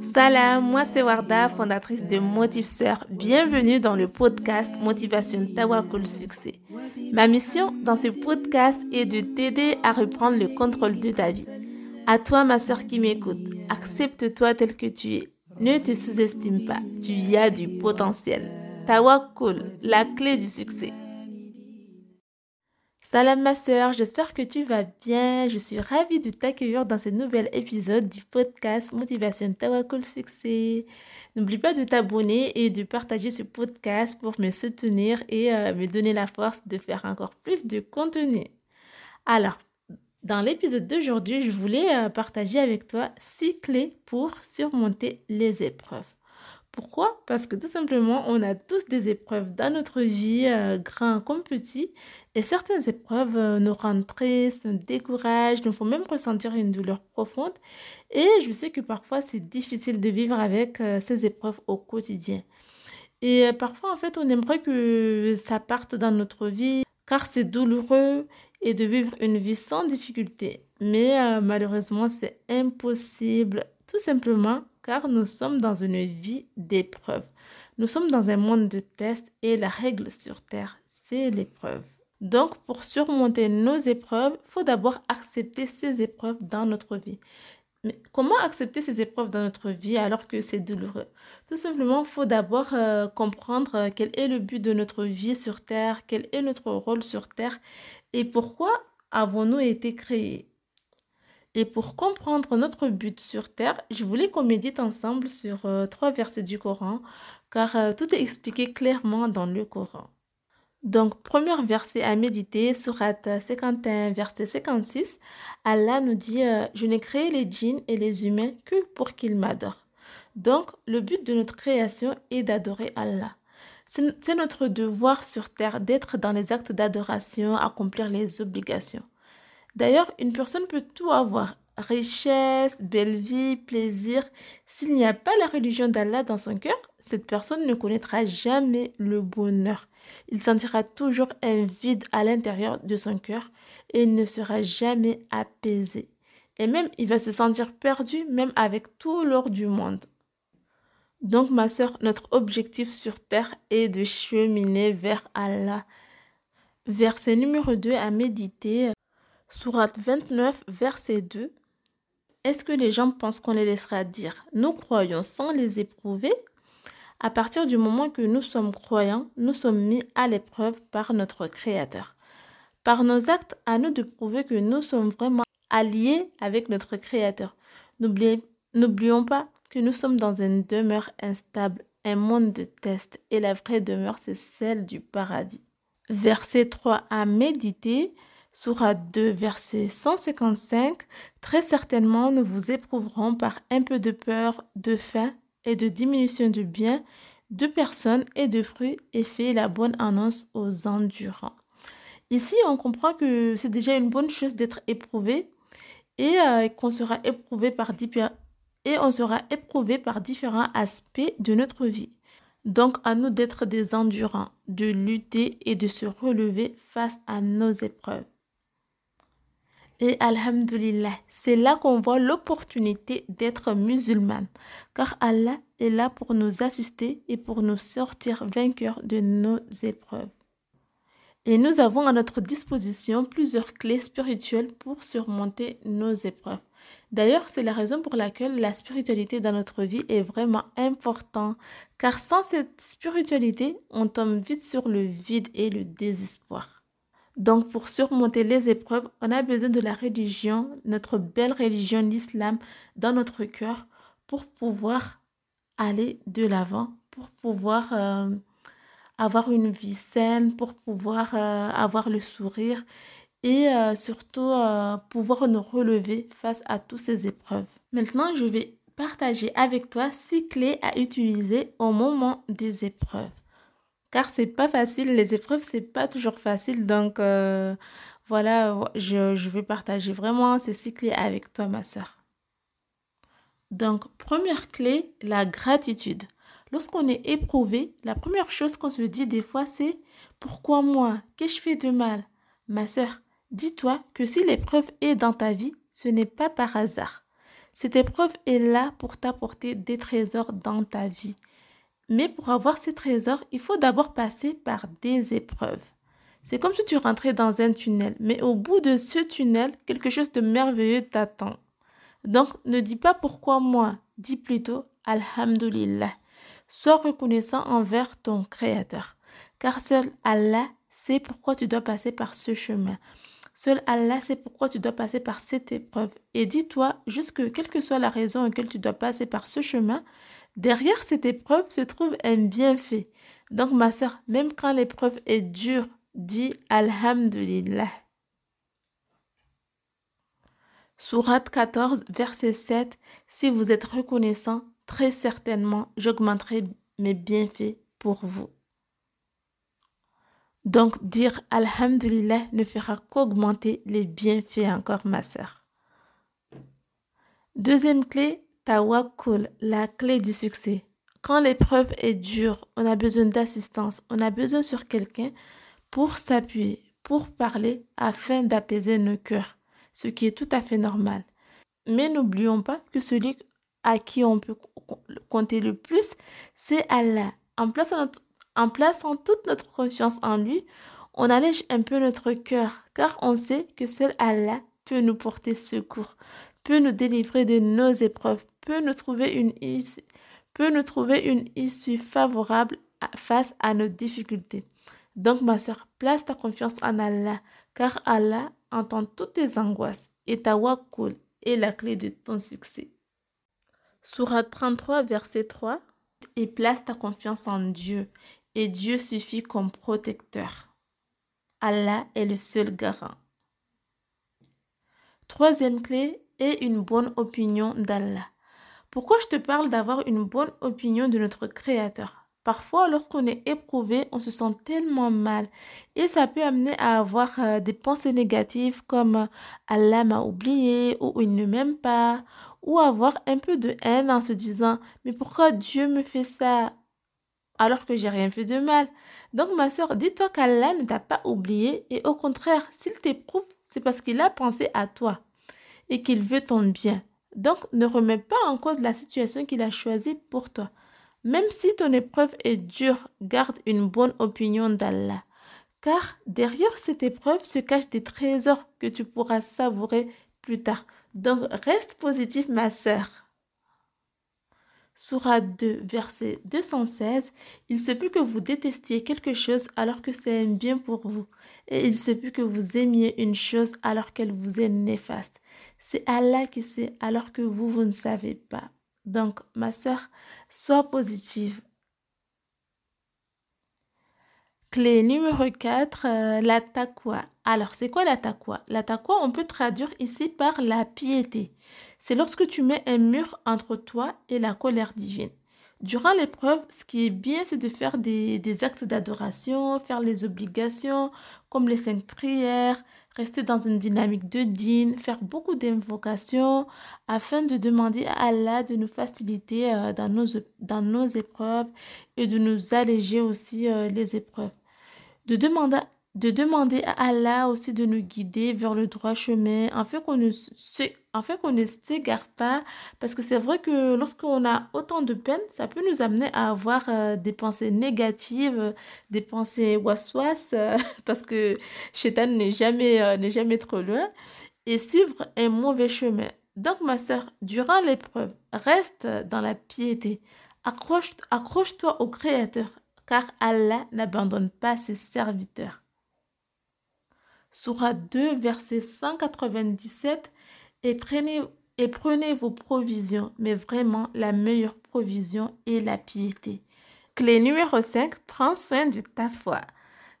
Salam, moi c'est Warda, fondatrice de Motivseur. Bienvenue dans le podcast Motivation Tawakul Succès. Ma mission dans ce podcast est de t'aider à reprendre le contrôle de ta vie. À toi, ma soeur qui m'écoute, accepte-toi tel que tu es. Ne te sous-estime pas, tu y as du potentiel. Tawakul, la clé du succès. Salam ma soeur, j'espère que tu vas bien. Je suis ravie de t'accueillir dans ce nouvel épisode du podcast Motivation Tawakul Succès. N'oublie pas de t'abonner et de partager ce podcast pour me soutenir et euh, me donner la force de faire encore plus de contenu. Alors, dans l'épisode d'aujourd'hui, je voulais euh, partager avec toi six clés pour surmonter les épreuves. Pourquoi? Parce que tout simplement, on a tous des épreuves dans notre vie, euh, grands comme petits, et certaines épreuves euh, nous rendent tristes, nous découragent, nous font même ressentir une douleur profonde. Et je sais que parfois, c'est difficile de vivre avec euh, ces épreuves au quotidien. Et parfois, en fait, on aimerait que ça parte dans notre vie, car c'est douloureux et de vivre une vie sans difficulté. Mais malheureusement, c'est impossible, tout simplement car nous sommes dans une vie d'épreuve. Nous sommes dans un monde de tests et la règle sur Terre, c'est l'épreuve. Donc, pour surmonter nos épreuves, il faut d'abord accepter ces épreuves dans notre vie. Mais comment accepter ces épreuves dans notre vie alors que c'est douloureux? Tout simplement, il faut d'abord euh, comprendre euh, quel est le but de notre vie sur Terre, quel est notre rôle sur Terre et pourquoi avons-nous été créés? Et pour comprendre notre but sur Terre, je voulais qu'on médite ensemble sur euh, trois versets du Coran, car euh, tout est expliqué clairement dans le Coran. Donc, premier verset à méditer, surat 51, verset 56, Allah nous dit euh, Je n'ai créé les djinns et les humains que pour qu'ils m'adorent. Donc, le but de notre création est d'adorer Allah. C'est notre devoir sur terre d'être dans les actes d'adoration, accomplir les obligations. D'ailleurs, une personne peut tout avoir, richesse, belle vie, plaisir. S'il n'y a pas la religion d'Allah dans son cœur, cette personne ne connaîtra jamais le bonheur. Il sentira toujours un vide à l'intérieur de son cœur et il ne sera jamais apaisé. Et même, il va se sentir perdu même avec tout l'or du monde. Donc, ma soeur, notre objectif sur terre est de cheminer vers Allah. Verset numéro 2 à méditer. Sourate 29, verset 2. Est-ce que les gens pensent qu'on les laissera dire? Nous croyons sans les éprouver À partir du moment que nous sommes croyants, nous sommes mis à l'épreuve par notre Créateur. Par nos actes, à nous de prouver que nous sommes vraiment alliés avec notre Créateur. N'oublions pas que nous sommes dans une demeure instable, un monde de tests, et la vraie demeure, c'est celle du paradis. Verset 3 à méditer. Surat 2, verset 155, Très certainement nous vous éprouverons par un peu de peur, de faim et de diminution de biens, de personnes et de fruits, et fait la bonne annonce aux endurants. Ici, on comprend que c'est déjà une bonne chose d'être éprouvé et euh, qu'on sera éprouvé par et on sera éprouvé par différents aspects de notre vie. Donc, à nous d'être des endurants, de lutter et de se relever face à nos épreuves. Et Alhamdulillah, c'est là qu'on voit l'opportunité d'être musulmane, car Allah est là pour nous assister et pour nous sortir vainqueurs de nos épreuves. Et nous avons à notre disposition plusieurs clés spirituelles pour surmonter nos épreuves. D'ailleurs, c'est la raison pour laquelle la spiritualité dans notre vie est vraiment importante, car sans cette spiritualité, on tombe vite sur le vide et le désespoir. Donc, pour surmonter les épreuves, on a besoin de la religion, notre belle religion, l'islam, dans notre cœur pour pouvoir aller de l'avant, pour pouvoir euh, avoir une vie saine, pour pouvoir euh, avoir le sourire et euh, surtout pouvoir nous relever face à toutes ces épreuves. Maintenant, je vais partager avec toi six clés à utiliser au moment des épreuves car c'est pas facile. Les épreuves, c'est pas toujours facile. Donc, euh, voilà, je, je, vais partager vraiment ces six clés avec toi, ma soeur. Donc, première clé, la gratitude. Lorsqu'on est éprouvé, la première chose qu'on se dit des fois, c'est pourquoi moi? Qu'ai-je fait de mal Ma soeur, dis-toi que si l'épreuve est dans ta vie, ce n'est pas par hasard. Cette épreuve est là pour t'apporter des trésors dans ta vie. Mais pour avoir ces trésors, il faut d'abord passer par des épreuves. C'est comme si tu rentrais dans un tunnel, mais au bout de ce tunnel, quelque chose de merveilleux t'attend. Donc, ne dis pas pourquoi moi, dis plutôt Alhamdulillah. Sois reconnaissant envers ton Créateur, car seul Allah sait pourquoi tu dois passer par ce chemin. Seul Allah sait pourquoi tu dois passer par cette épreuve. Et dis-toi, jusque quelle que soit la raison laquelle tu dois passer par ce chemin, derrière cette épreuve se trouve un bienfait. Donc ma soeur, même quand l'épreuve est dure, dis Alhamdulillah. Sourate 14, verset 7. Si vous êtes reconnaissant, très certainement, j'augmenterai mes bienfaits pour vous. Donc dire Alhamdulillah ne fera qu'augmenter les bienfaits encore, ma sœur. Deuxième clé, Tawakkul, la clé du succès. Quand l'épreuve est dure, on a besoin d'assistance, on a besoin sur quelqu'un pour s'appuyer, pour parler afin d'apaiser nos cœurs, ce qui est tout à fait normal. Mais n'oublions pas que celui à qui on peut compter le plus, c'est Allah. En plaçant, en plaçant toute notre confiance en lui, on allège un peu notre cœur, car on sait que seul Allah peut nous porter secours, peut nous délivrer de nos épreuves, peut nous trouver une issue, peut trouver une issue favorable face à nos difficultés. Donc, ma soeur, place ta confiance en Allah, car Allah entend toutes tes angoisses et ta wakul est la clé de ton succès. Surat 33, verset 3. Et place ta confiance en Dieu, et Dieu suffit comme protecteur. Allah est le seul garant. Troisième clé est une bonne opinion d'Allah. Pourquoi je te parle d'avoir une bonne opinion de notre Créateur? Parfois, lorsqu'on est éprouvé, on se sent tellement mal et ça peut amener à avoir euh, des pensées négatives comme euh, Allah m'a oublié ou il ne m'aime pas ou avoir un peu de haine en se disant mais pourquoi Dieu me fait ça alors que j'ai rien fait de mal? Donc ma soeur, dis-toi qu'Allah ne t'a pas oublié et au contraire, s'il t'éprouve, c'est parce qu'il a pensé à toi et qu'il veut ton bien. Donc ne remets pas en cause la situation qu'il a choisie pour toi. Même si ton épreuve est dure, garde une bonne opinion d'Allah. Car derrière cette épreuve se cachent des trésors que tu pourras savourer plus tard. Donc reste positif ma sœur. Surah 2, verset 216, Il se peut que vous détestiez quelque chose alors que c'est un bien pour vous, et il se peut que vous aimiez une chose alors qu'elle vous est néfaste. C'est Allah qui sait alors que vous, vous ne savez pas. Donc, ma soeur, sois positive. Clé numéro 4, euh. Alors, c'est quoi La taqwa, on peut traduire ici par la piété. C'est lorsque tu mets un mur entre toi et la colère divine. Durant l'épreuve, ce qui est bien, c'est de faire des, des actes d'adoration, faire les obligations, comme les cinq prières, rester dans une dynamique de dîne, faire beaucoup d'invocations afin de demander à Allah de nous faciliter euh, dans, nos, dans nos épreuves et de nous alléger aussi euh, les épreuves. De demander, de demander à Allah aussi de nous guider vers le droit chemin afin qu'on ne qu'on ne s'égare pas. Parce que c'est vrai que lorsqu'on a autant de peine ça peut nous amener à avoir euh, des pensées négatives des pensées waswas euh, parce que Shaitan n'est jamais euh, n'est jamais trop loin et suivre un mauvais chemin. Donc ma soeur durant l'épreuve reste dans la piété. Accroche accroche-toi au créateur car Allah n'abandonne pas ses serviteurs Surah 2, verset 197, et prenez, et prenez vos provisions, mais vraiment la meilleure provision est la piété. Clé numéro 5, prends soin de ta foi.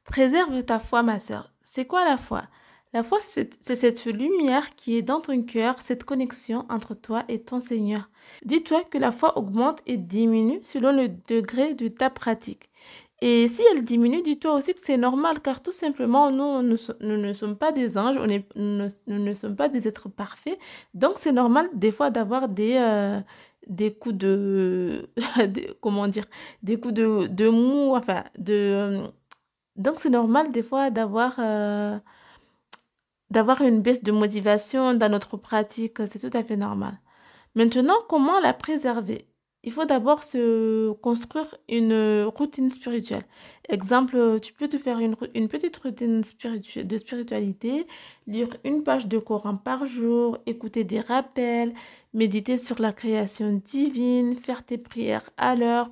Préserve ta foi, ma sœur. C'est quoi la foi? La foi, c'est cette lumière qui est dans ton cœur, cette connexion entre toi et ton Seigneur. Dis-toi que la foi augmente et diminue selon le degré de ta pratique. Et si elle diminue, dis-toi aussi que c'est normal, car tout simplement, nous, ne sommes pas des anges, nous, ne sommes pas des êtres parfaits. Donc, c'est normal des fois d'avoir des, euh, des coups de, Comment dire Des coups de, de mou, enfin, de... Euh, donc, c'est normal des fois d'avoir... Euh, d'avoir une baisse de motivation dans notre pratique, c'est tout à fait normal. Maintenant, comment la préserver? Il faut d'abord se construire une routine spirituelle. Exemple, tu peux te faire une, petite routine de spiritualité, lire une page de Coran par jour, écouter des rappels, méditer sur la création divine, faire tes prières à l'heure.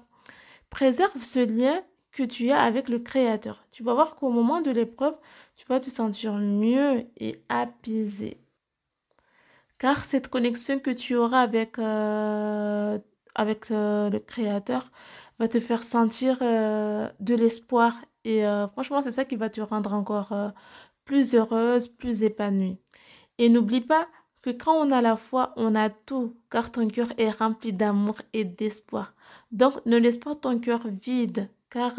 Préserve ce lien que tu as avec le Créateur. Tu vas voir qu'au moment de l'épreuve, tu vas te sentir mieux et apaisé. Car cette connexion que tu auras avec, euh, avec euh, le Créateur va te faire sentir euh, de l'espoir. Et franchement, c'est ça qui va te rendre encore plus heureuse, plus épanouie. Et n'oublie pas que quand on a la foi, on a tout, car ton cœur est rempli d'amour et d'espoir. Donc, ne laisse pas ton cœur vide, car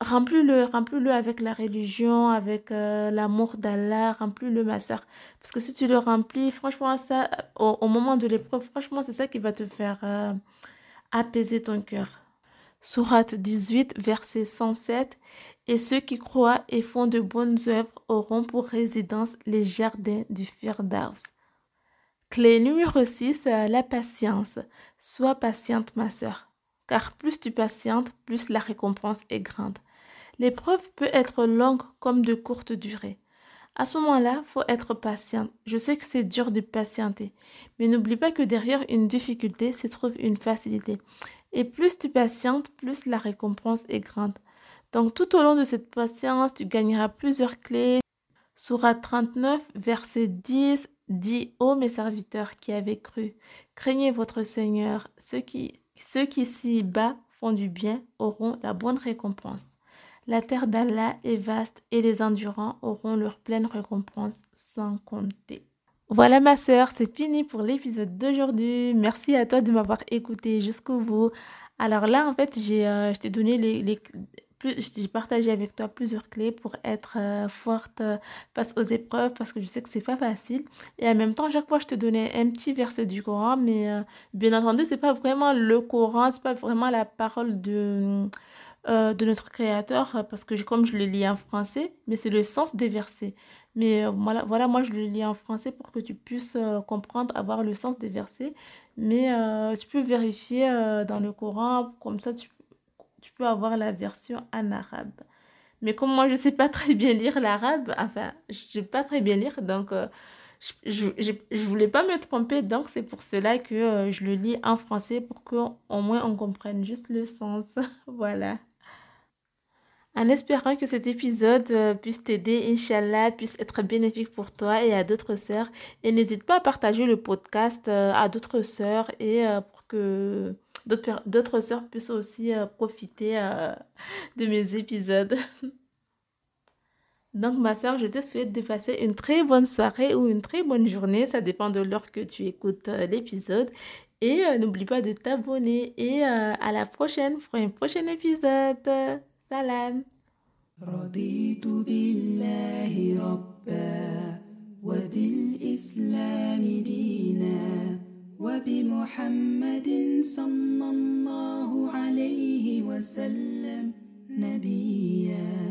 Remplis-le, remplis-le avec la religion, avec euh, l'amour d'Allah, remplis-le, ma soeur. Parce que si tu le remplis, franchement, ça, au, moment de l'épreuve, franchement, c'est ça qui va te faire euh, apaiser ton cœur. Sourate 18, verset 107. Et ceux qui croient et font de bonnes œuvres auront pour résidence les jardins du Firdaus. Clé numéro 6, euh, la patience. Sois patiente, ma soeur. Car plus tu patientes, plus la récompense est grande. L'épreuve peut être longue comme de courte durée. À ce moment-là, faut être patient. Je sais que c'est dur de patienter, mais n'oublie pas que derrière une difficulté se trouve une facilité. Et plus tu patientes, plus la récompense est grande. Donc tout au long de cette patience, tu gagneras plusieurs clés. Surat 39, verset 10 dit Ô mes serviteurs qui avez cru, craignez votre Seigneur, ceux qui, ceux qui s'y bas font du bien auront la bonne récompense. La terre d'Allah est vaste et les endurants auront leur pleine récompense sans compter. Voilà ma sœur, c'est fini pour l'épisode d'aujourd'hui. Merci à toi de m'avoir écouté jusqu'au bout. Alors là, en fait, j'ai euh, je t'ai donné les, les j'ai partagé avec toi plusieurs clés pour être euh, forte euh, face aux épreuves parce que je sais que c'est pas facile. Et en même temps, chaque fois, je te donnais un petit verset du Coran, mais bien entendu, c'est pas vraiment le Coran, c'est pas vraiment la parole de euh, de notre Créateur, euh, parce que comme je le lis en français, mais c'est le sens des versets. Mais euh, voilà, voilà, moi je le lis en français pour que tu puisses comprendre, avoir le sens des versets. Mais tu peux vérifier dans le Coran, comme ça tu, tu peux avoir la version en arabe. Mais comme moi je sais pas très bien lire l'arabe, enfin, je sais pas très bien lire, donc je, je, je, voulais pas me tromper, donc c'est pour cela que je le lis en français pour qu'au moins on comprenne juste le sens. voilà. En espérant que cet épisode euh, puisse t'aider, Inch'Allah, puisse être bénéfique pour toi et à d'autres sœurs. Et n'hésite pas à partager le podcast euh, à d'autres sœurs et euh, pour que d'autres sœurs puissent aussi profiter de mes épisodes. Donc ma sœur, je te souhaite de passer une très bonne soirée ou une très bonne journée. Ça dépend de l'heure que tu écoutes l'épisode. Et n'oublie pas de t'abonner. Et à la prochaine pour un prochain épisode. سلام رضيت بالله ربا وبالإسلام دينا وبمحمد صلى الله عليه وسلم نبيا